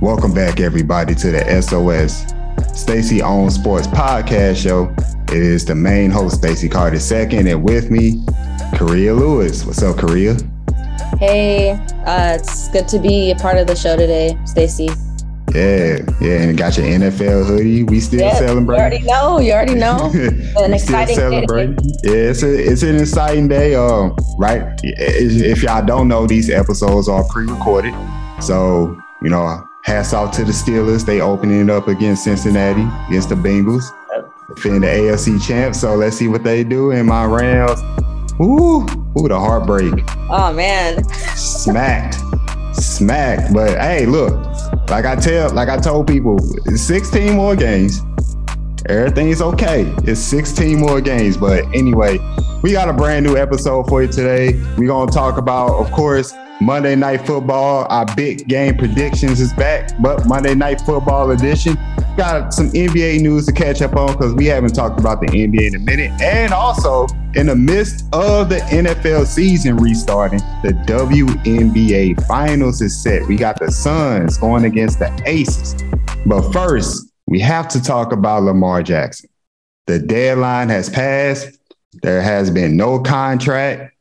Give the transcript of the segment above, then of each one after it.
Welcome back, everybody, to the SOS Stacey Owns Sports Podcast Show. It is the main host, Stacey Carter II, and with me, Korrea Lewis. What's up, Korrea? Hey, uh, it's good to be a part of the show today, Stacey. Yeah, yeah, and got your NFL hoodie. We still Yeah, celebrating. You already know. You already know. An exciting day. celebrating. Yeah, it's a, it's an exciting day. Um, right. If if y'all don't know, these episodes are pre-recorded, so you know, hats off to the Steelers. They opening it up against Cincinnati against the Bengals, defending the AFC champ. So let's see what they do. in my Rams, ooh, ooh, the heartbreak Oh man. smacked, smacked. But hey, look, like I tell, like I told people, 16 more games. Everything's okay. It's 16 more games. But anyway, we got a brand new episode for you today. We're gonna talk about, of course, Monday Night Football. Our big game predictions is back, but Monday Night Football edition. Got some NBA news to catch up on because we haven't talked about the NBA in a minute. And also, in the midst of the NFL season restarting, the WNBA finals is set. We got the Suns going against the Aces. But first, we have to talk about Lamar Jackson. The deadline has passed. There has been no contract.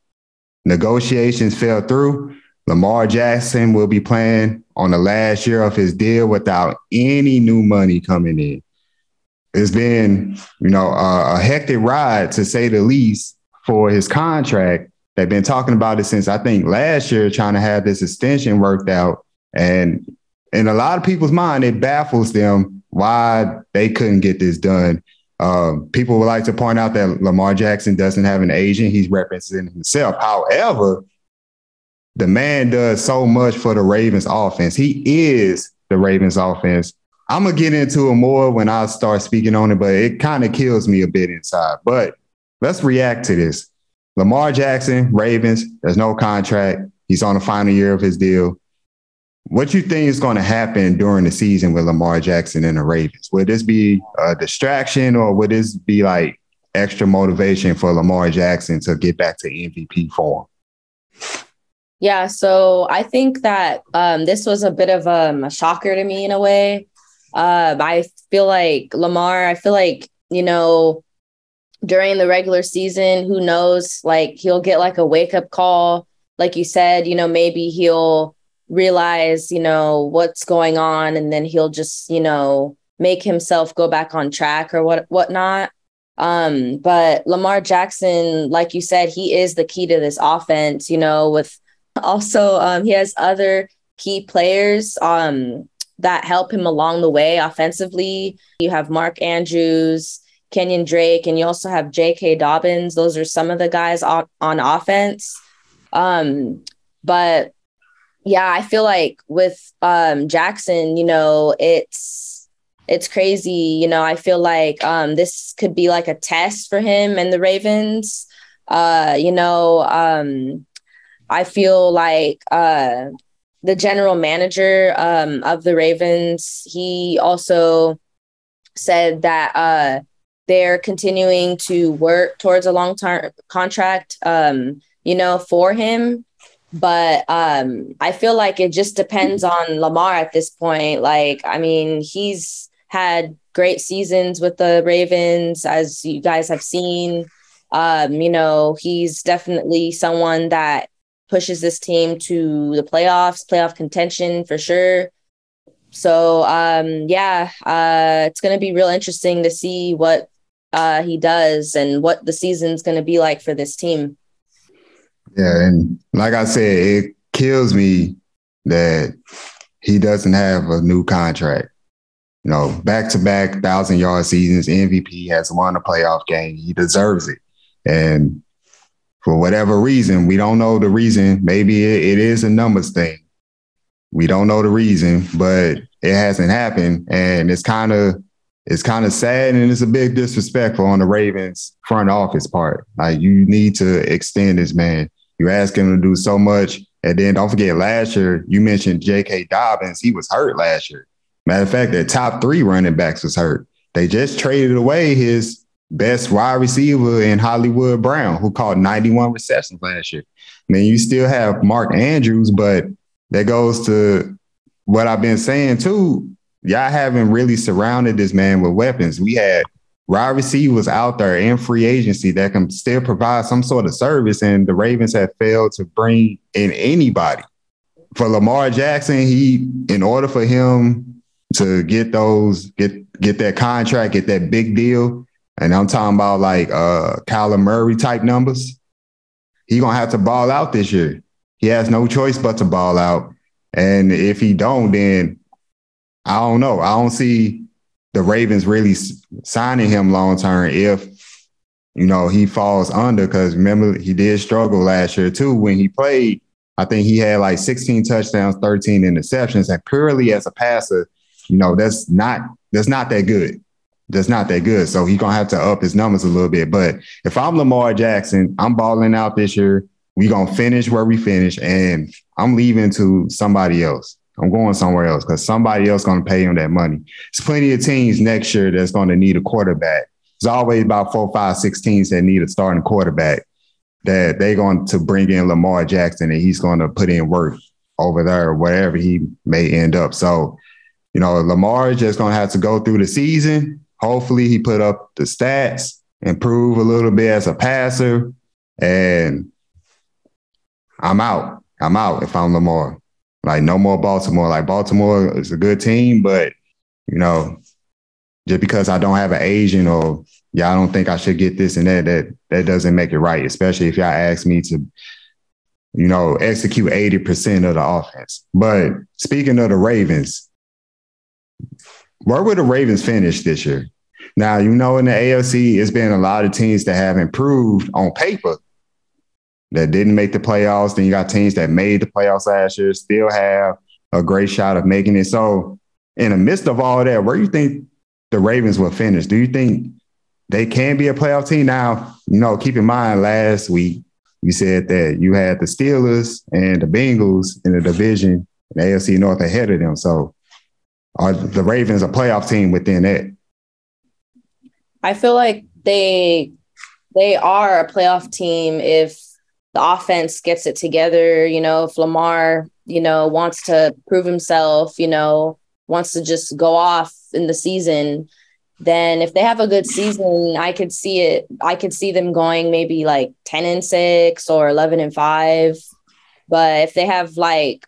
Negotiations fell through. Lamar Jackson will be playing on the last year of his deal without any new money coming in. It's been, you know, a, a hectic ride to say the least for his contract. They've been talking about it since I think last year, trying to have this extension worked out. And in a lot of people's mind, it baffles them why they couldn't get this done. Um, people would like to point out that Lamar Jackson doesn't have an agent; he's representing himself. However, the man does so much for the Ravens offense. He is the Ravens offense. I'm gonna get into it more when I start speaking on it, but it kind of kills me a bit inside. But let's react to this. Lamar Jackson, Ravens, there's no contract. He's on the final year of his deal. What you think is going to happen during the season with Lamar Jackson and the Ravens? Would this be a distraction or would this be like extra motivation for Lamar Jackson to get back to MVP form? Yeah. So I think that um, this was a bit of um, a shocker to me in a way. Um, I feel like Lamar. I feel like you know during the regular season, who knows? Like he'll get like a wake up call, like you said. You know, maybe he'll realize you know what's going on, and then he'll just you know make himself go back on track or what whatnot. Um, but Lamar Jackson, like you said, he is the key to this offense. You know, with also um, he has other key players um, that help him along the way offensively. You have Mark Andrews, Kenyan Drake, and you also have J.K. Dobbins. Those are some of the guys on, on offense. Um, but yeah, I feel like with um, Jackson, you know, it's it's crazy. You know, I feel like um, this could be like a test for him and the Ravens. Uh, you know, um, I feel like uh, the general manager um, of the Ravens, he also said that uh, they're continuing to work towards a long term contract, um, you know, for him. But um, I feel like it just depends on Lamar at this point. Like, I mean, he's had great seasons with the Ravens, as you guys have seen. Um, you know, he's definitely someone that pushes this team to the playoffs, playoff contention for sure. So um, yeah, uh, it's going to be real interesting to see what uh, he does and what the season's going to be like for this team. Yeah, and like I said, it kills me that he doesn't have a new contract. You know, back to back thousand yard seasons, MVP has won a playoff game. He deserves it. And for whatever reason, we don't know the reason. Maybe it, it is a numbers thing. We don't know the reason, but it hasn't happened. And it's kind of it's kind of sad and it's a big disrespectful on the Ravens front office part. Like you need to extend this man. You ask him to do so much. And then don't forget last year, you mentioned J.K. Dobbins. He was hurt last year. Matter of fact, their top three running backs was hurt. They just traded away his best wide receiver in Hollywood Brown, who caught 91 receptions last year. I mean, you still have Mark Andrews, but that goes to what I've been saying too, y'all haven't really surrounded this man with weapons. We had wide receivers out there in free agency that can still provide some sort of service, and the Ravens have failed to bring in anybody. For Lamar Jackson, he in order for him to get those get get that contract, get that big deal, and I'm talking about like uh Kyler Murray type numbers, he gonna have to ball out this year. He has no choice but to ball out. And if he don't, then I don't know. I don't see the Ravens really signing him long term if you know he falls under. Because remember, he did struggle last year too when he played. I think he had like 16 touchdowns, 13 interceptions, and purely as a passer, you know that's not that's not that good. That's not that good. So he's gonna have to up his numbers a little bit. But if I'm Lamar Jackson, I'm balling out this year. We gonna finish where we finish, and I'm leaving to somebody else. I'm going somewhere else because somebody else to pay him that money. There's plenty of teams next year that's to need a quarterback. There's always about four, five, six teams that need a starting quarterback that they're going to bring in Lamar Jackson and he's going to put in work over there, or wherever he may end up. So, you know, Lamar is just going to have to go through the season. Hopefully, he put up the stats, improve a little bit as a passer, and I'm out. I'm out if I'm Lamar. Like no more Baltimore. Like Baltimore is a good team, but you know, just because I don't have an agent or y'all don't think I should get this and that, that that doesn't make it right, especially if y'all ask me to, you know, execute 80% of the offense. But speaking of the Ravens, where would the Ravens finish this year? Now, you know, in the AFC, it's been a lot of teams that have improved on paper, that didn't make the playoffs. Then you got teams that made the playoffs last year, still have a great shot of making it. So, in the midst of all that, where do you think the Ravens will finish? Do you think they can be a playoff team? Now, you know, keep in mind last week you said that you had the Steelers and the Bengals in the division the AFC North ahead of them. So, are the Ravens a playoff team within it? I feel like they they are a playoff team if the offense gets it together. You know, if Lamar, you know, wants to prove himself, you know, wants to just go off in the season, then if they have a good season, I could see it. I could see them going maybe like 10 and 6 or 11 and 5. But if they have like,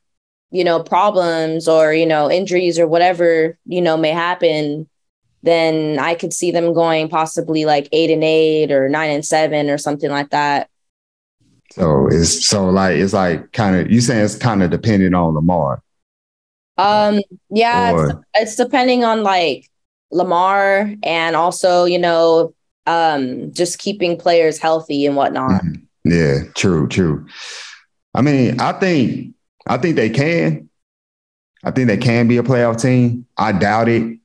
you know, problems or, you know, injuries or whatever, you know, may happen, then I could see them going possibly like 8 and 8 or 9 and 7 or something like that. So it's so like it's like kind of you saying it's kind of dependent on Lamar. Um yeah, it's, it's, depending on like Lamar and also, you know, um just keeping players healthy and whatnot. Mm-hmm. Yeah, true, true. I mean, I think I think they can. I think they can be a playoff team. I doubt it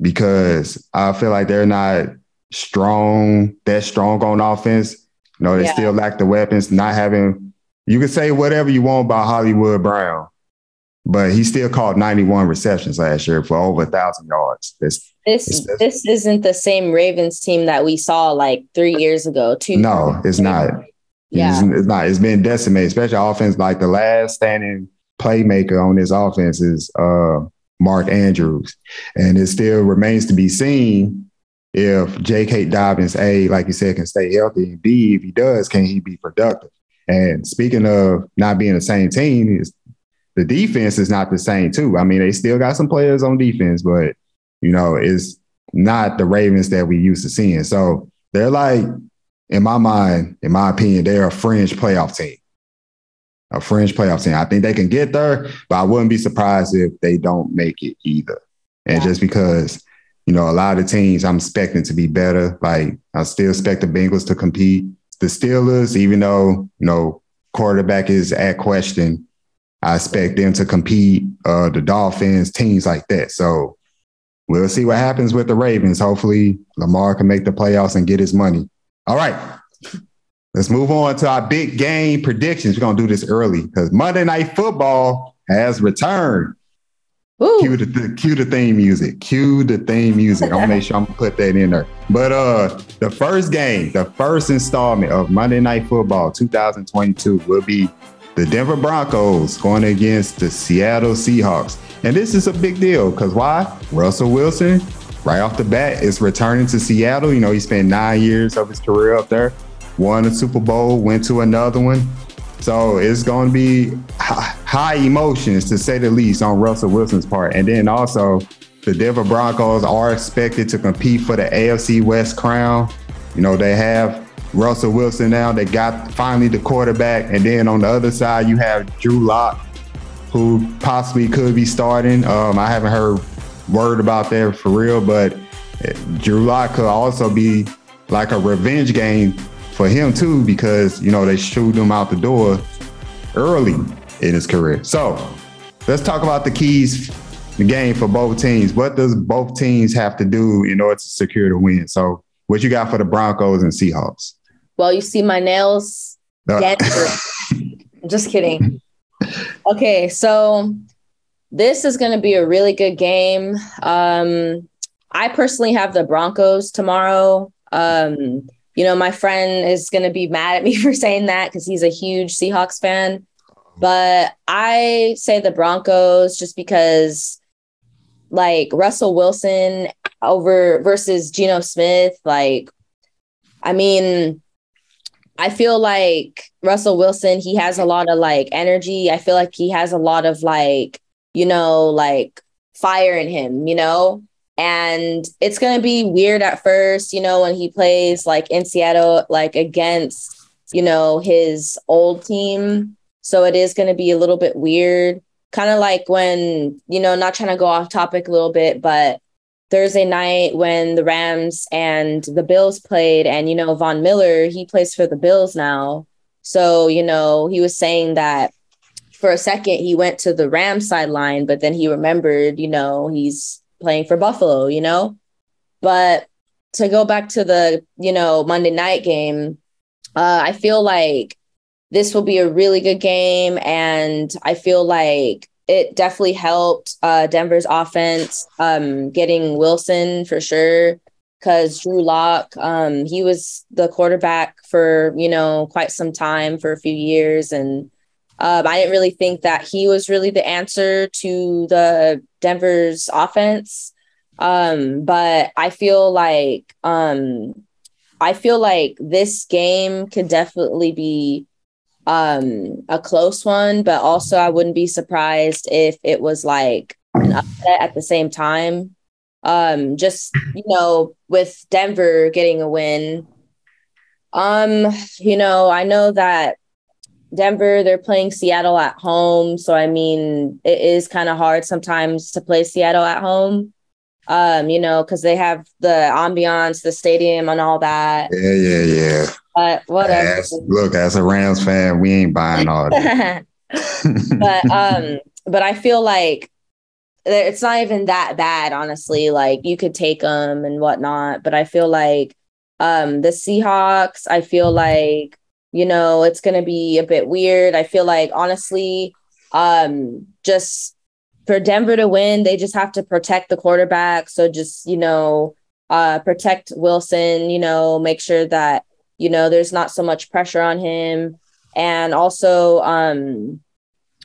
because I feel like they're not strong, that strong on offense no, they yeah. still lack the weapons. Not having, you can say whatever you want about Hollywood Brown, but he still caught 91 receptions last year for over a thousand yards. This this this isn't the same Ravens team that we saw like three years ago. Two. No, it's not. Yeah, it's, it's not. It's been decimated, especially offense. Like the last standing playmaker on this offense is uh, Mark Andrews, and it still remains to be seen if J.K. Dobbins, A, like you said, can stay healthy, and B, if he does, can he be productive? And speaking of not being the same team, is the defense is not the same too. I mean, they still got some players on defense, but you know, it's not the Ravens that we used to seeing. So they're like, in my mind, in my opinion, they're a fringe playoff team. A fringe playoff team. I think they can get there, but I wouldn't be surprised if they don't make it either. And yeah. just because you know, a lot of teams I'm expecting to be better. Like I still expect the Bengals to compete. The Steelers, even though, you know, quarterback is at question, I expect them to compete. Uh, the Dolphins, teams like that. So we'll see what happens with the Ravens. Hopefully Lamar can make the playoffs and get his money. All right. Let's move on to our big game predictions. We're gonna do this early because Monday Night Football has returned. Cue the cue the theme music. Cue the theme music. I'll make sure I'm gonna put that in there. But uh the first game, the first installment of Monday Night Football 2022 will be the Denver Broncos going against the Seattle Seahawks. And this is a big deal because why? Russell Wilson, right off the bat, is returning to Seattle. You know, he spent nine years of his career up there, won a Super Bowl, went to another one. So it's going to be high emotions, to say the least, on Russell Wilson's part. And then also, the Denver Broncos are expected to compete for the AFC West crown. You know, they have Russell Wilson now. They got finally the quarterback. And then on the other side, you have Drew Lock, who possibly could be starting. Um, I haven't heard word about that for real, but Drew Lock could also be like a revenge game for him too, because you know they shoot him out the door early in his career. So let's talk about the keys the game for both teams. What does both teams have to do in order to secure the win? So what you got for the Broncos and Seahawks? Well, you see my nails. Uh, Just kidding. Okay, so this is going to be a really good game. Um, I personally have the Broncos tomorrow. Um, you know, my friend is going to be mad at me for saying that because he's a huge Seahawks fan. But I say the Broncos just because, like, Russell Wilson over versus Geno Smith, like, I mean, I feel like Russell Wilson, he has a lot of like energy. I feel like he has a lot of like, you know, like fire in him, you know? And it's going to be weird at first, you know, when he plays like in Seattle, like against, you know, his old team. So it is going to be a little bit weird. Kind of like when, you know, not trying to go off topic a little bit, but Thursday night when the Rams and the Bills played, and you know, Von Miller, he plays for the Bills now. So, you know, he was saying that for a second he went to the Rams sideline, but then he remembered, you know, he's playing for Buffalo, you know? But to go back to the, you know, Monday night game, uh, I feel like this will be a really good game. And I feel like it definitely helped uh, Denver's offense um, getting Wilson for sure. Because Drew Lock, um, he was the quarterback for you know quite some time for a few years, and um, I didn't really think that he was really the answer to the Denver's offense. Um, but I feel like um, I feel like this game could definitely be um a close one but also i wouldn't be surprised if it was like an upset at the same time um just you know with denver getting a win um you know i know that denver they're playing seattle at home so i mean it is kind of hard sometimes to play seattle at home um you know because they have the ambiance the stadium and all that yeah yeah yeah but whatever. As, look, as a Rams fan, we ain't buying all that. but um, but I feel like it's not even that bad, honestly. Like you could take them and whatnot, but I feel like um the Seahawks, I feel like you know it's gonna be a bit weird. I feel like honestly, um, just for Denver to win, they just have to protect the quarterback. So just you know, uh, protect Wilson. You know, make sure that you know there's not so much pressure on him and also um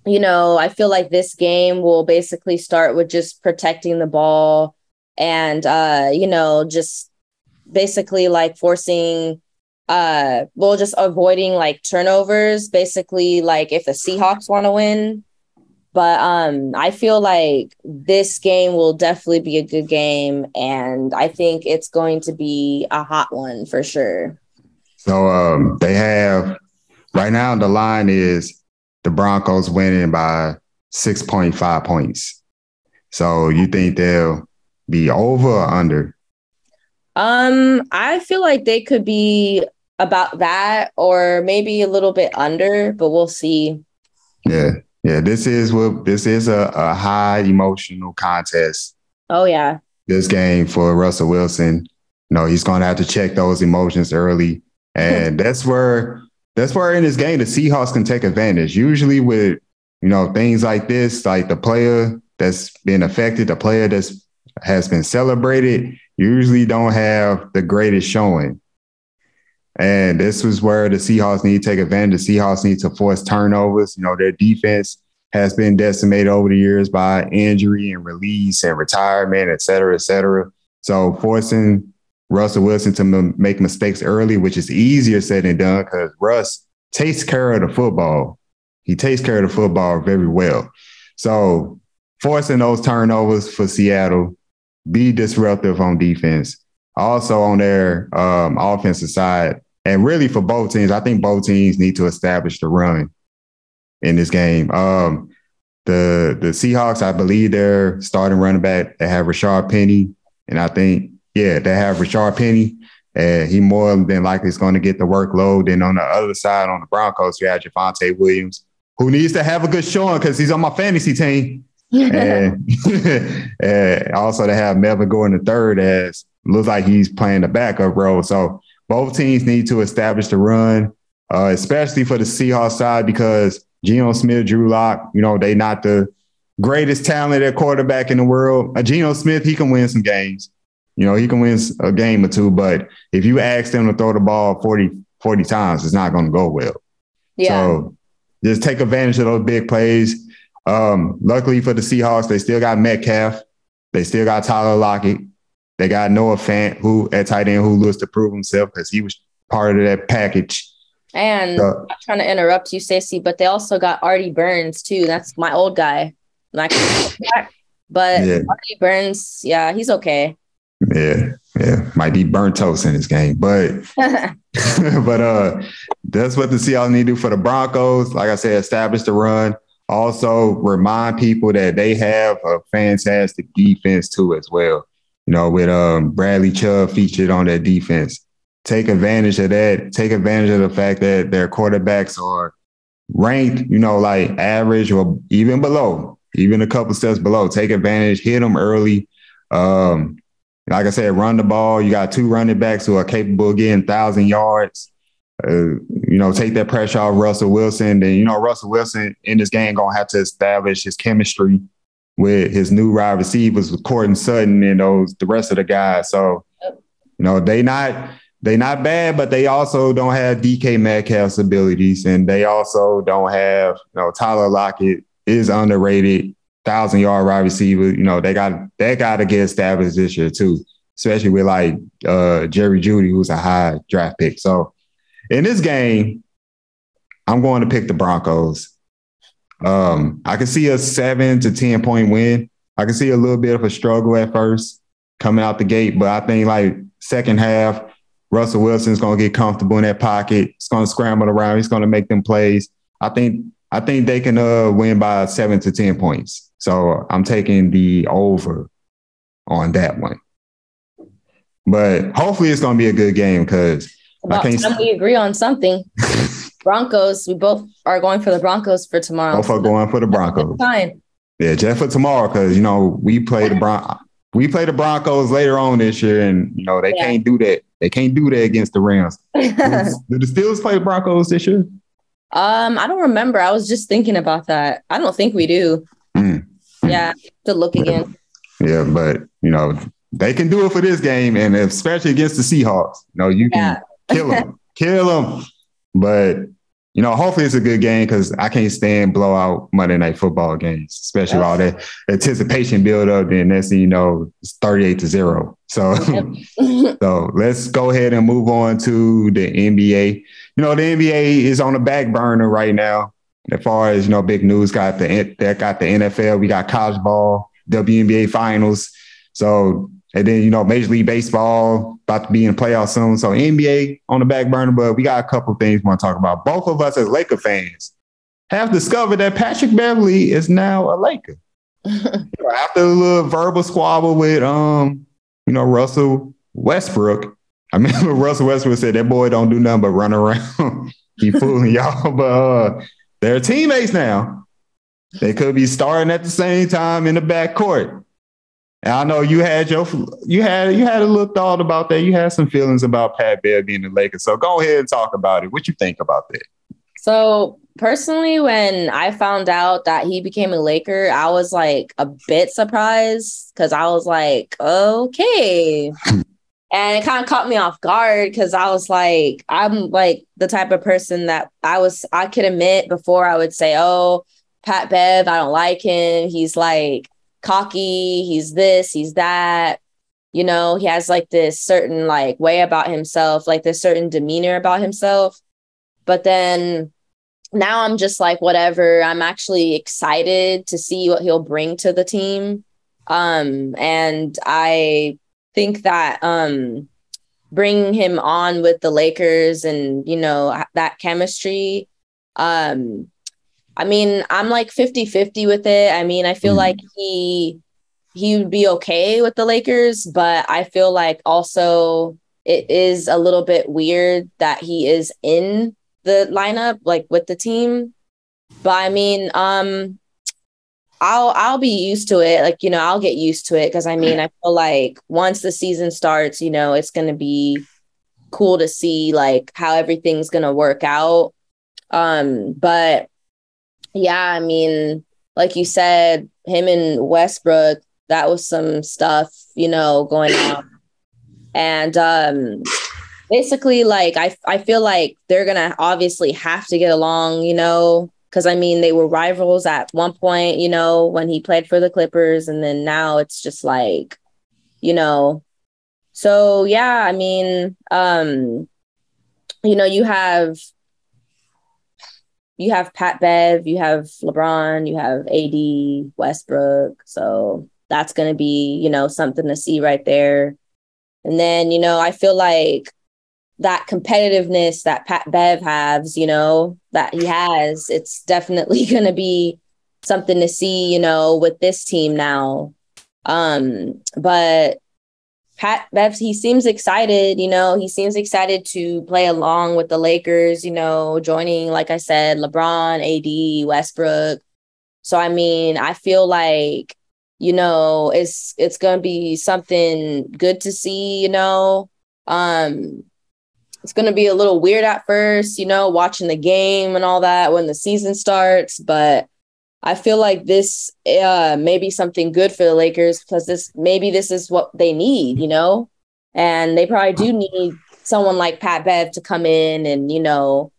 you know i feel like this game will basically start with just protecting the ball and uh you know just basically like forcing uh well just avoiding like turnovers basically like if the seahawks want to win but um i feel like this game will definitely be a good game and i think it's going to be a hot one for sure so um, they have right now the line is the Broncos winning by 6.5 points. So you think they'll be over or under? Um, I feel like they could be about that or maybe a little bit under, but we'll see. Yeah. Yeah. This is what this is a, a high emotional contest. Oh yeah. This game for Russell Wilson. You know, he's gonna have to check those emotions early. And that's where that's where in this game the Seahawks can take advantage. Usually with you know things like this, like the player that's been affected, the player that's has been celebrated, usually don't have the greatest showing. And this was where the Seahawks need to take advantage. The Seahawks need to force turnovers. You know, their defense has been decimated over the years by injury and release and retirement, et cetera, et cetera. So forcing Russell Wilson to m- make mistakes early, which is easier said than done because Russ takes care of the football. He takes care of the football very well. So forcing those turnovers for Seattle, be disruptive on defense. Also on their um, offensive side, and really for both teams, I think both teams need to establish the run in this game. Um, the the Seahawks, I believe they're starting running back. They have Rashaad Penny, and I think yeah, they have Rashaad Penny. And he more than likely is going to get the workload. And on the other side, on the Broncos, you have Javonte Williams, who needs to have a good showing because he's on my fantasy team. and, and, also they have Melvin Gordon the third as looks like he's playing the backup role. So both teams need to establish the run, uh, especially for the Seahawks side because Geno Smith, Drew Lock, you know, they not the greatest talented quarterback in the world. Uh, Geno Smith, he can win some games. You know, he can win a game or two, but if you ask them to throw the ball 40, 40 times, it's not going to go well. Yeah. So just take advantage of those big plays. Um, luckily for the Seahawks, they still got Metcalf. They still got Tyler Lockett. They got Noah Fant, who at tight end, who looks to prove himself because he was part of that package. And so, I'm trying to interrupt you, Stacey, but they also got Artie Burns too. That's my old guy. Like, but yeah. Artie Burns, yeah, he's okay. Yeah, yeah, might be burnt toast in this game, but but uh, that's what the Seahawks need to do for the Broncos. Like I said, establish the run. Also, remind people that they have a fantastic defense too, as well. You know, with um Bradley Chubb featured on that defense. Take advantage of that. Take advantage of the fact that their quarterbacks are ranked, you know, like average or even below, even a couple steps below. Take advantage, hit them early. Um, like I said, run the ball. You got two running backs who are capable of getting thousand yards. Uh, you know, take that pressure off Russell Wilson. Then you know Russell Wilson in this game gonna have to establish his chemistry with his new wide receivers, with Sutton and those the rest of the guys. So, you know, they not they not bad, but they also don't have DK Metcalf's abilities, and they also don't have you know Tyler Lockett is underrated thousand yard wide receiver. You know, they got they got to get established this year too, especially with like uh, Jerry Jeudy, who's a high draft pick. So in this game, I'm going to pick the Broncos. Um, I can see a seven to ten point win. I can see a little bit of a struggle at first coming out the gate, but I think like second half, Russell Wilson's going to get comfortable in that pocket. He's going to scramble around. He's going to make them plays. I think I think they can uh, win by seven to ten points. So I'm taking the over on that one. But hopefully it's going to be a good game because I can't. We agree on something. Broncos. We both are going for the Broncos for tomorrow. Both are going for the Broncos. Fine. Yeah, just for tomorrow because you know we play the Bron. We play the Broncos later on this year, and you know they yeah. can't do that. They can't do that against the Rams. do the Steelers play the Broncos this year? Um, I don't remember. I was just thinking about that. I don't think we do. Mm. Yeah, to look again. Yeah, but you know they can do it for this game, and especially against the Seahawks. You know, you can yeah. kill them, kill them. But you know, hopefully it's a good game because I can't stand blowout Monday night football games, especially all that anticipation build up. Then next thing you know, it's 38 to zero. So, so let's go ahead and move on to the NBA. You know, the NBA is on the back burner right now. As far as you know, big news got the that got the NFL. We got college ball, WNBA finals. So and then you know, Major League Baseball about to be in the playoffs soon. So NBA on the back burner, but we got a couple things we want to talk about. Both of us as Laker fans have discovered that Patrick Beverley is now a Laker. After a little verbal squabble with um, you know, Russell Westbrook. I remember Russell Westbrook said that boy don't do nothing but run around. he fooling y'all, but uh, they're teammates now. They could be starting at the same time in the back court. And I know you had your you had you had a little thought about that. You had some feelings about Pat Bev being the Lakers. So go ahead and talk about it. What you think about that? So personally, when I found out that he became a Laker, I was like a bit surprised because I was like, okay. And it kind of caught me off guard because I was like, I'm like the type of person that I was, I could admit before I would say, oh, Pat Bev, I don't like him. He's like cocky. He's this, he's that. You know, he has like this certain like way about himself, like this certain demeanor about himself. But then now I'm just like, whatever. I'm actually excited to see what he'll bring to the team. Um, and I think that um, bringing him on with the Lakers and, you know, that chemistry, um, I mean, I'm like 50 50 with it. I mean, I feel mm. like he he would be okay with the Lakers, but I feel like also it is a little bit weird that he is in the lineup, like with the team. But I mean, um, I'll I'll be used to it. Like, you know, I'll get used to it because I mean, I feel like once the season starts, you know, it's gonna be cool to see like how everything's gonna work out. Um, but yeah, I mean, like you said, him and Westbrook, that was some stuff, you know, going on. And um basically like I I feel like they're gonna obviously have to get along, you know, because I mean they were rivals at one point, you know, when he played for the Clippers, and then now it's just like, you know. So yeah, I mean, um, you know, you have you have Pat Bev, you have LeBron, you have AD, Westbrook. So that's going to be, you know, something to see right there. And then, you know, I feel like that competitiveness that Pat Bev has, you know, that he has, it's definitely going to be something to see, you know, with this team now. Um, but Pat Bev, he seems excited, you know, he seems excited to play along with the Lakers, you know, joining, like I said, LeBron, AD, Westbrook. So I mean, I feel like, you know, it's it's gonna be something good to see, you know. Um, it's gonna be a little weird at first, you know, watching the game and all that when the season starts, but I feel like this uh, may be something good for the Lakers because this maybe this is what they need, you know, and they probably do need someone like Pat Bev to come in and you know,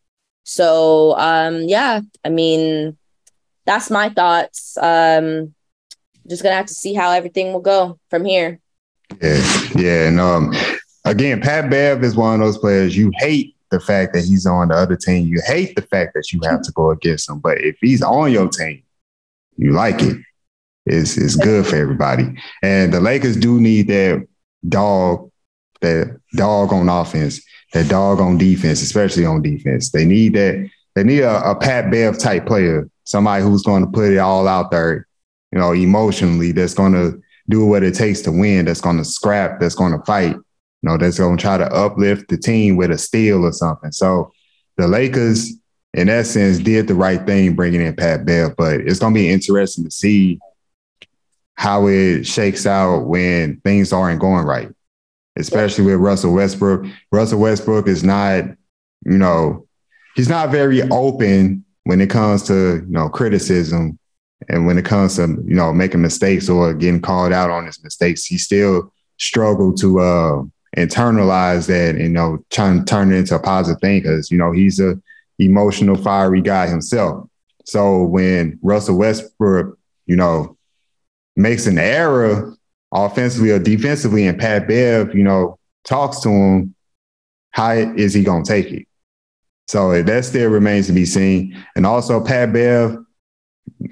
so um, yeah, I mean, that's my thoughts. Um, just gonna have to see how everything will go from here. Yeah, yeah, and um, again, Pat Bev is one of those players you hate the fact that he's on the other team. You hate the fact that you have to go against him. But if he's on your team, you like it. It's it's good for everybody. And the Lakers do need that dog, that dog on offense, that dog on defense, especially on defense. They need that. They need a, a Pat Bev type player, somebody who's going to put it all out there, you know, emotionally. That's going to do what it takes to win. That's going to scrap. That's going to fight. You know, that's going to try to uplift the team with a steal or something. So the Lakers in essence, did the right thing bringing in Pat Bev. But it's going to be interesting to see how it shakes out when things aren't going right, especially with Russell Westbrook. Russell Westbrook is not, you know, he's not very open when it comes to, you know, criticism and when it comes to, you know, making mistakes or getting called out on his mistakes. He still struggled to uh, internalize that and, you know, trying to turn it into a positive thing because, you know, he's a emotional, fiery guy himself. So when Russell Westbrook, you know, makes an error offensively or defensively, and Pat Bev, you know, talks to him, how is he going to take it? So that still remains to be seen. And also, Pat Bev,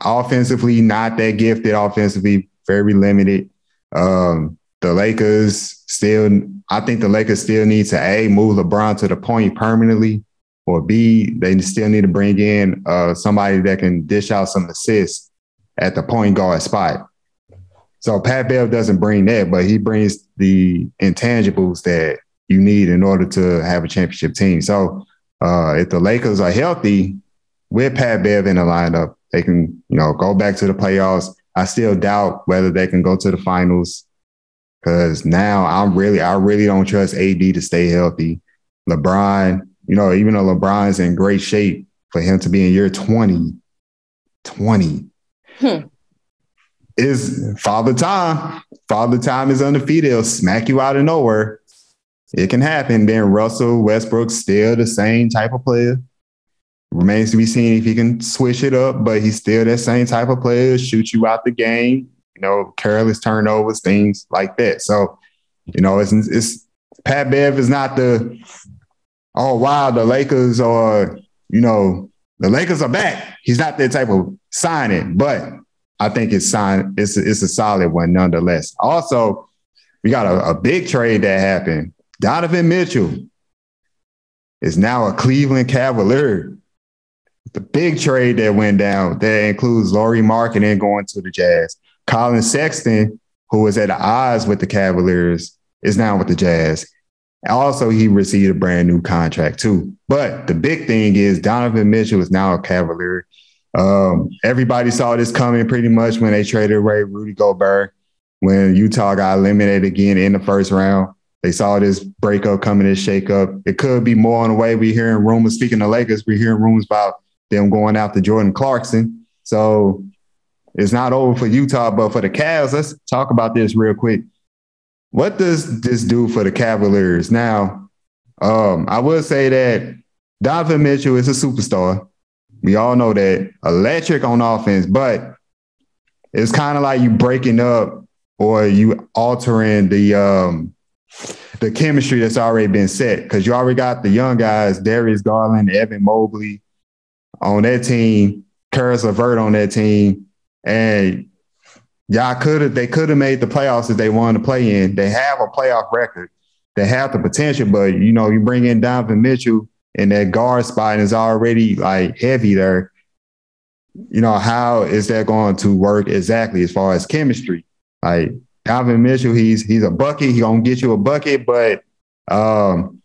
offensively, not that gifted offensively, very limited. Um, the Lakers still, I think the Lakers still need to A, move LeBron to the point permanently or B, they still need to bring in uh, somebody that can dish out some assists at the point guard spot. So Pat Bev doesn't bring that, but he brings the intangibles that you need in order to have a championship team. So uh, if the Lakers are healthy with Pat Bev in the lineup, they can, you know, go back to the playoffs. I still doubt whether they can go to the finals because now I'm really, I really don't trust AD to stay healthy. LeBron, you know, even though LeBron's in great shape, for him to be in year 20, 20 hmm. is father time. Father time is undefeated. He'll smack you out of nowhere. it can happen. Then Russell Westbrook still the same type of player. Remains to be seen if he can switch it up, but he's still that same type of player, shoot you out the game, you know, careless turnovers, things like that. So, you know, it's it's Pat Bev is not the oh wow, the Lakers are, you know, the Lakers are back. He's not that type of signing, but I think it's sign it's it's a solid one nonetheless. Also, we got a, a big trade that happened. Donovan Mitchell is now a Cleveland Cavalier. The big trade that went down that includes Lauri Markkanen going to the Jazz. Collin Sexton, who was at odds with the Cavaliers, is now with the Jazz. Also, he received a brand new contract too. But the big thing is Donovan Mitchell is now a Cavalier. Um, everybody saw this coming pretty much when they traded away Rudy Gobert when Utah got eliminated again in the first round. They saw this breakup coming, this shakeup. It could be more on the way. We're hearing rumors. Speaking of Lakers, we're hearing rumors about them going after Jordan Clarkson. So it's not over for Utah, but for the Cavs, let's talk about this real quick. What does this do for the Cavaliers? Now, um, I will say that Donovan Mitchell is a superstar. We all know that electric on offense, but it's kind of like you breaking up or you altering the um, the chemistry that's already been set because you already got the young guys, Darius Garland, Evan Mobley on that team, Caris LeVert on that team, and y'all could have they could have made the playoffs if they wanted to play in. They have a playoff record. They have the potential, but you know, you bring in Donovan Mitchell in that guard spot and is already like heavy there. You know, how is that going to work exactly as far as chemistry? Like Donovan Mitchell, he's he's a bucket. He gonna get you a bucket, but um,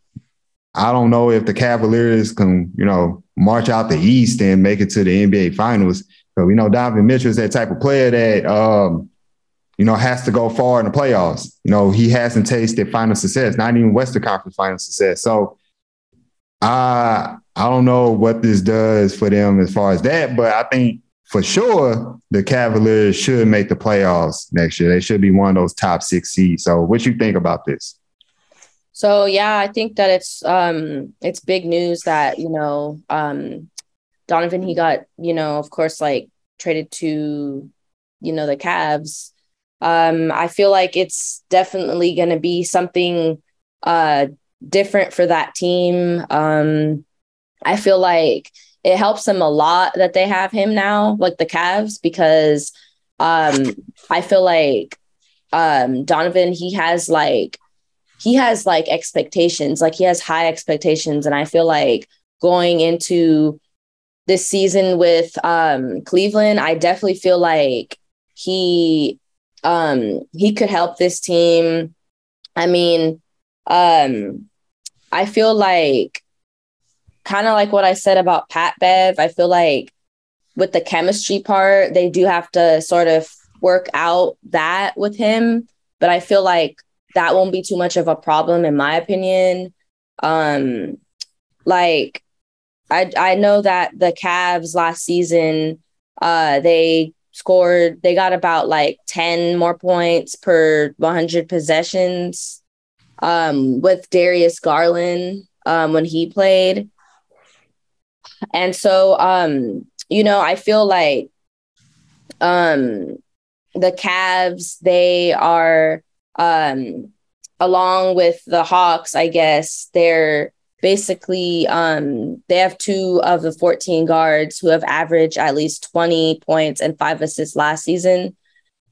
I don't know if the Cavaliers can, you know, march out the East and make it to the NBA Finals. So we know Donovan Mitchell is that type of player that um, you know, has to go far in the playoffs. You know, he hasn't tasted final success, not even Western Conference final success. So I I don't know what this does for them as far as that, but I think for sure the Cavaliers should make the playoffs next year. They should be one of those top six seeds. So what you think about this? So yeah, I think that it's um it's big news that, you know, um Donovan he got, you know, of course like traded to, you know, the Cavs. Um I feel like it's definitely going to be something uh different for that team. Um I feel like it helps them a lot that they have him now, like the Cavs, because um, I feel like um, Donovan, he has like, he has like expectations, like he has high expectations. And I feel like going into this season with um, Cleveland, I definitely feel like he um, he could help this team. I mean, um, I feel like kind of like what I said about Pat Bev, I feel like with the chemistry part, they do have to sort of work out that with him. But I feel like that won't be too much of a problem, in my opinion. Um, like I I know that the Cavs last season, uh, they scored, they got about like 10 more points per 100 possessions um, with Darius Garland um, when he played. And so, um, you know, I feel like um, the Cavs, they are, um, along with the Hawks, I guess, they're basically, um, they have two of the 14 guards who have averaged at least 20 points and five assists last season.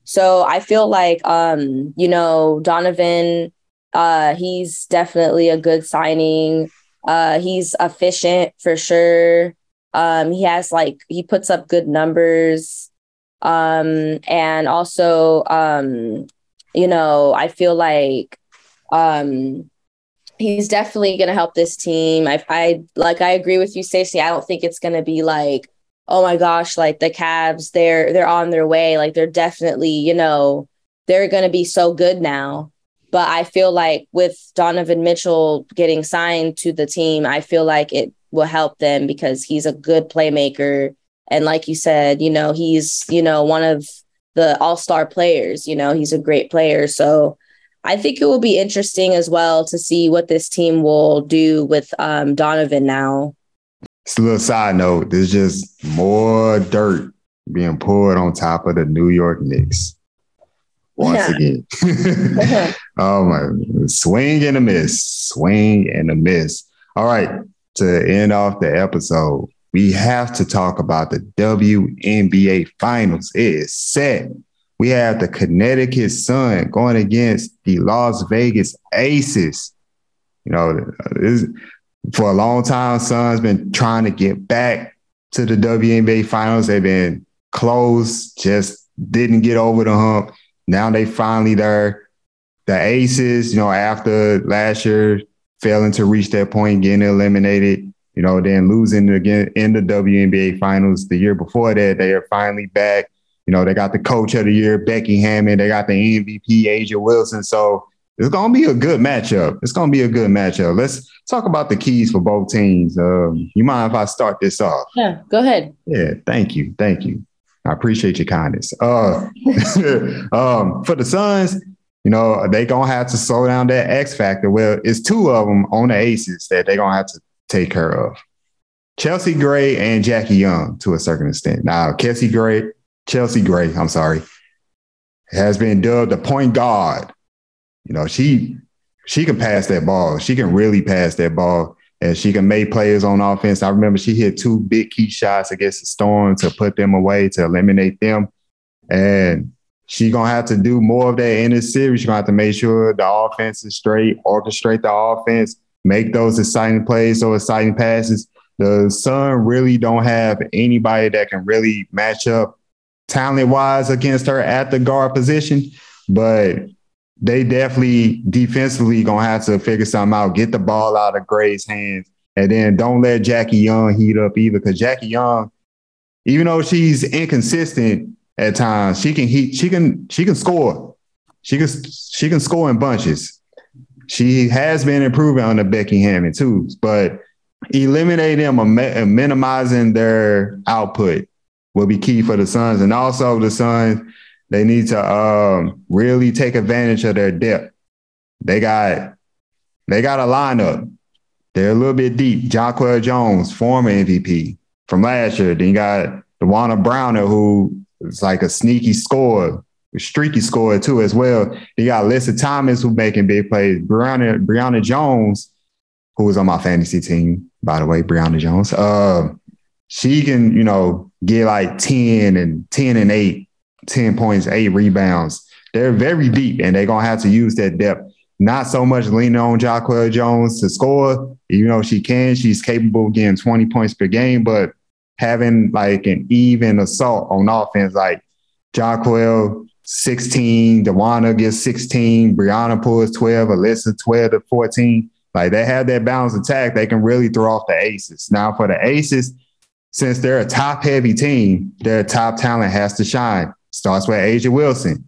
So I feel like, um, you know, Donovan, uh, he's definitely a good signing. Uh, he's efficient for sure. Um, he has like he puts up good numbers. Um, and also, um, you know, I feel like um he's definitely gonna help this team. I I like I agree with you, Stacey. I don't think it's gonna be like, oh my gosh, like the Cavs, they're they're on their way. Like they're definitely, you know, they're gonna be so good now. But I feel like with Donovan Mitchell getting signed to the team, I feel like it will help them because he's a good playmaker. And like you said, you know, he's, you know, one of the all star players, you know, he's a great player. So I think it will be interesting as well to see what this team will do with um, Donovan now. Just a little side note: there's just more dirt being poured on top of the New York Knicks once yeah. again. oh my, swing and a miss, swing and a miss. All right, to end off the episode, we have to talk about the WNBA Finals. It is set. We have the Connecticut Sun going against the Las Vegas Aces. You know, this, for a long time, Sun's been trying to get back to the WNBA Finals. They've been close, just didn't get over the hump. Now they finally there. The Aces, you know, after last year failing to reach that point, getting eliminated, you know, then losing again in the WNBA finals the year before that, they are finally back. You know, they got the coach of the year, Becky Hammon. They got the MVP, A'ja Wilson. So it's going to be a good matchup. It's going to be a good matchup. Let's talk about the keys for both teams. Um, you mind if I start this off? Yeah, go ahead. Yeah, thank you. Thank you. I appreciate your kindness. Uh, um, for the Suns, you know, they gonna have to slow down that X factor. Well, it's two of them on the aces that they gonna have to take care of. Chelsea Gray and Jackie Young to a certain extent. Now, Chelsea Gray, Chelsea Gray, I'm sorry, has been dubbed the point guard. You know, she she can pass that ball. She can really pass that ball and she can make players on offense. I remember she hit two big key shots against the Storm to put them away to eliminate them, and she gonna have to do more of that in this series. She's gonna have to make sure the offense is straight, orchestrate the offense, make those exciting plays, so exciting passes. The Sun really don't have anybody that can really match up talent wise against her at the guard position, but they definitely defensively gonna have to figure something out, get the ball out of Gray's hands, and then don't let Jackie Young heat up either. Because Jackie Young, even though she's inconsistent at times, she can heat, she can, she can score. She can she can score in bunches. She has been improving on the Becky Hammon too, but eliminating them minimizing their output will be key for the Suns. And also the Suns they need to um, really take advantage of their depth. They got they got a lineup. They're a little bit deep. Jonquel Jones, former MVP from last year. Then you got DeWanna Bonner, who is like a sneaky scorer, a streaky scorer too as well. You got Alyssa Thomas, who making big plays. Brionna, Brionna Jones, who was on my fantasy team, by the way, Brionna Jones. Uh, she can, you know, get like 10 and 10 and 8 10 points, eight rebounds. They're very deep and they're going to have to use that depth. Not so much leaning on Jonquel Jones to score. Even though she can, she's capable of getting 20 points per game, but having like an even assault on offense, like Jonquel 16, DeWanna gets 16, Brionna pulls 12, Alyssa 12 to 14. Like they have that balanced attack, they can really throw off the aces. Now for the aces, since they're a top heavy team, their top talent has to shine starts with A'ja Wilson.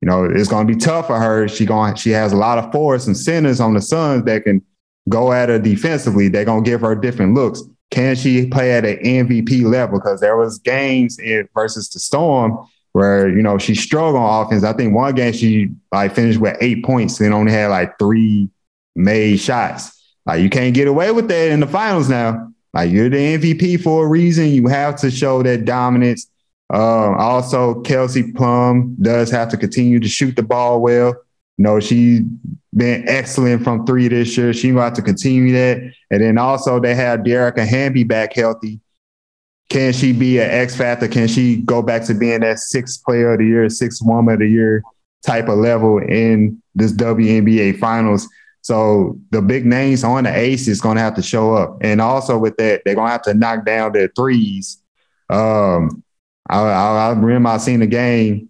You know, it's going to be tough for her. She going she has a lot of force and centers on the Suns that can go at her defensively. They're going to give her different looks. Can she play at an MVP level? Because there was games in versus the Storm where you know she struggled on offense. I think one game she like finished with eight points and only had like three made shots. Like you can't get away with that in the finals now. Like you're the MVP for a reason. You have to show that dominance um, also, Kelsey Plum does have to continue to shoot the ball well. You know, she's been excellent from three this year. She's going to have to continue that. And then also they have Dearica Hamby back healthy. Can she be an X factor? Can she go back to being that sixth player of the year, sixth woman of the year type of level in this WNBA finals? So the big names on the ace is going to have to show up. And also with that, they're going to have to knock down their threes. Um, I, I, I remember I seen the game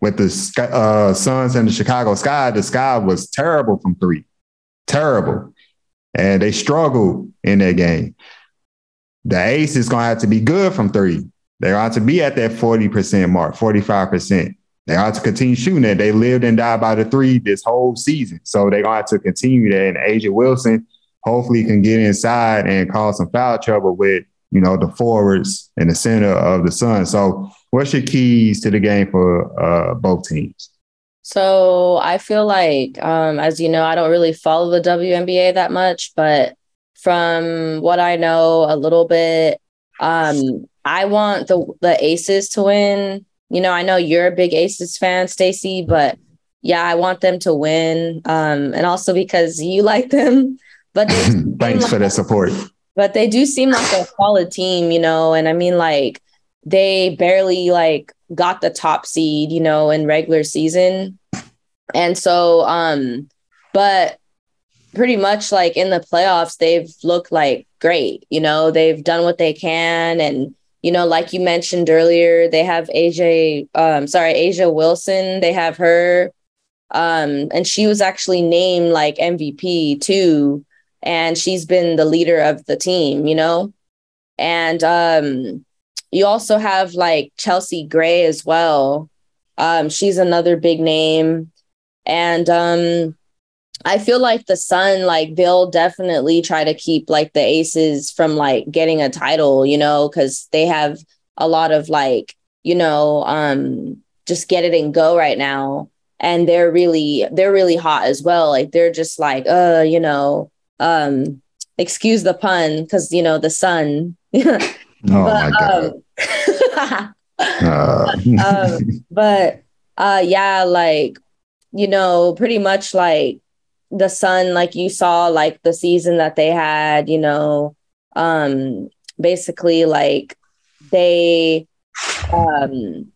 with the uh, Suns and the Chicago Sky. The Sky was terrible from three, terrible, and they struggled in that game. The Ace is going to have to be good from three. they're ought to be at that forty percent mark, forty five percent. They ought to continue shooting it. They lived and died by the three this whole season, so they're going to continue that. And A'ja Wilson hopefully can get inside and cause some foul trouble with you know, the forwards and the center of the Sun. So, what's your keys to the game for uh, both teams? So I feel like, um, as you know, I don't really follow the WNBA that much, but from what I know a little bit, um, I want the the Aces to win. You know, I know you're a big Aces fan, Stacey, but yeah, I want them to win. Um, and also because you like them. But thanks like, for the support. But they do seem like a solid team, you know, and I mean like they barely like got the top seed, you know, in regular season. And so um but pretty much like in the playoffs they've looked like great, you know, they've done what they can and you know, like you mentioned earlier, they have AJ um sorry, A'ja Wilson, they have her um and she was actually named like MVP too and she's been the leader of the team, you know. And um you also have like Chelsea Gray as well. Um, she's another big name. And um, I feel like the Sun, like they'll definitely try to keep like the Aces from like getting a title, you know, because they have a lot of like, you know, um, just get it and go right now. And they're really, they're really hot as well. Like they're just like, uh, you know, um, excuse the pun, because you know, the sun. Oh but, my god. Um, uh. um, but uh yeah, like you know, pretty much like the sun, like you saw like the season that they had, you know, um basically like they um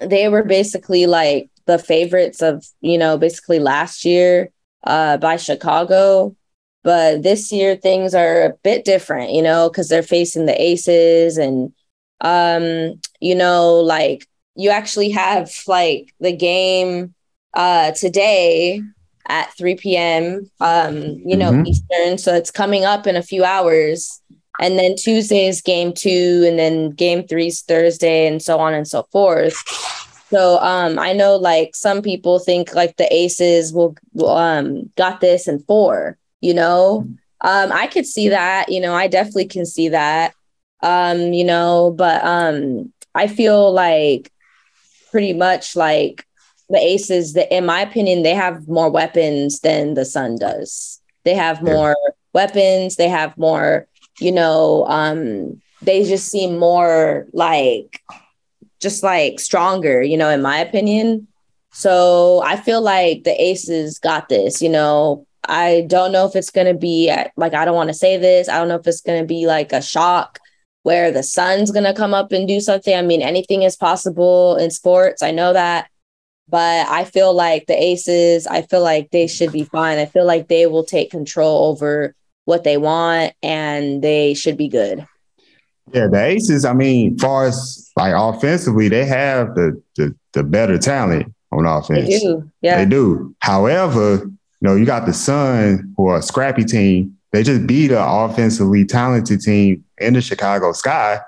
they were basically like the favorites of, you know, basically last year uh by Chicago. But this year things are a bit different, you know, because they're facing the aces and um, you know, like you actually have like the game uh today at 3 p.m. um, you know, mm-hmm. Eastern. So it's coming up in a few hours. And then Tuesday is game two, and then game three is Thursday, and so on and so forth. So um, I know like some people think like the aces will um got this in four you know um i could see that you know i definitely can see that um you know but um i feel like pretty much like the aces that in my opinion they have more weapons than the sun does they have more yeah. weapons they have more you know um they just seem more like just like stronger you know in my opinion so i feel like the aces got this you know I don't know if it's going to be like, I don't want to say this. I don't know if it's going to be like a shock where the sun's going to come up and do something. I mean, anything is possible in sports. I know that. But I feel like the Aces, I feel like they should be fine. I feel like they will take control over what they want and they should be good. Yeah, the Aces, I mean, far as like offensively, they have the the, the better talent on offense. They do. Yeah. They do. However, you know, you got the Sun, who are a scrappy team. They just beat an offensively talented team in the Chicago Sky.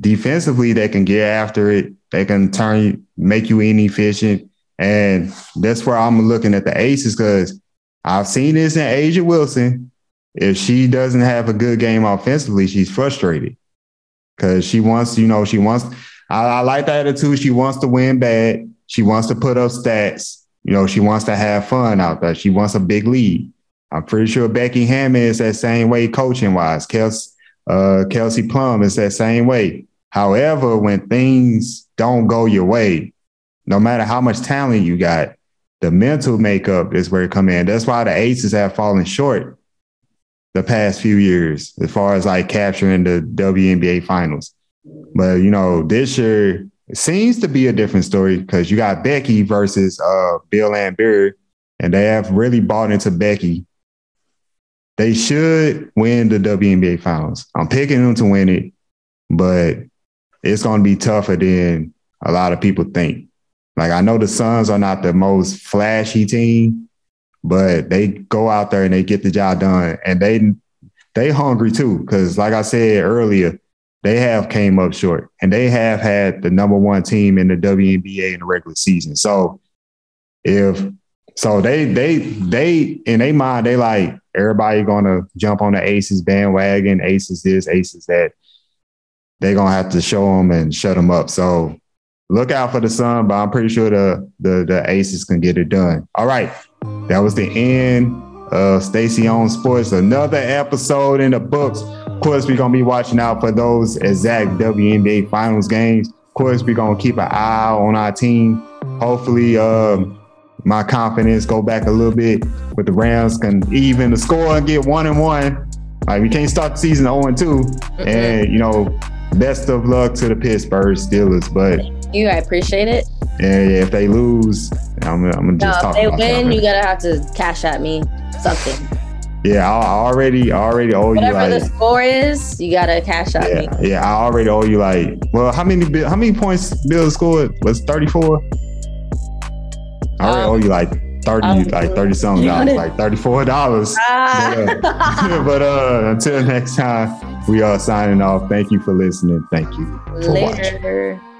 Defensively, they can get after it. They can turn, you, make you inefficient. And that's where I'm looking at the aces because I've seen this in A'ja Wilson. If she doesn't have a good game offensively, she's frustrated because she wants, you know, she wants. I, I like the attitude. She wants to win bad. She wants to put up stats. You know, she wants to have fun out there. She wants a big lead. I'm pretty sure Becky Hammon is that same way coaching wise. Kelsey, uh, Kelsey Plum is that same way. However, when things don't go your way, no matter how much talent you got, the mental makeup is where it come in. That's why the Aces have fallen short the past few years as far as like capturing the WNBA finals. But you know, this year seems to be a different story because you got Becky versus uh, Bill Laimbeer, and they have really bought into Becky. They should win the WNBA finals. I'm picking them to win it, but it's going to be tougher than a lot of people think. Like I know the Suns are not the most flashy team, but they go out there and they get the job done, and they they hungry too. Because like I said earlier, they have came up short and they have had the number one team in the WNBA in the regular season. So if so they they they in their mind, they like everybody gonna jump on the aces bandwagon, aces this, aces that. They're gonna have to show them and shut them up. So look out for the sun, but I'm pretty sure the the, the Aces can get it done. All right. That was the end of Stacey Owns Sports. Another episode in the books. Of course, we're gonna be watching out for those exact WNBA finals games. Of course, we're gonna keep an eye on our team. Hopefully, um, my confidence go back a little bit with the Rams can even the score and get one and one. Like we can't start the season 0 and 2. Mm-hmm. And you know, best of luck to the Pittsburgh Steelers. But Thank you, I appreciate it. Yeah, yeah. If they lose, I'm, I'm gonna just no, talk. If they win, you gotta have to cash at me something. Yeah, I already, already owe Whatever you like. Whatever the score is, you gotta cash out yeah, me. Yeah, I already owe you like. Well, how many how many points Bill scored? Was thirty four? I already um, owe you like thirty, um, like thirty something dollars, like thirty four dollars. Ah. But, uh, but uh, until next time, we are signing off. Thank you for listening. Thank you for Later. watching.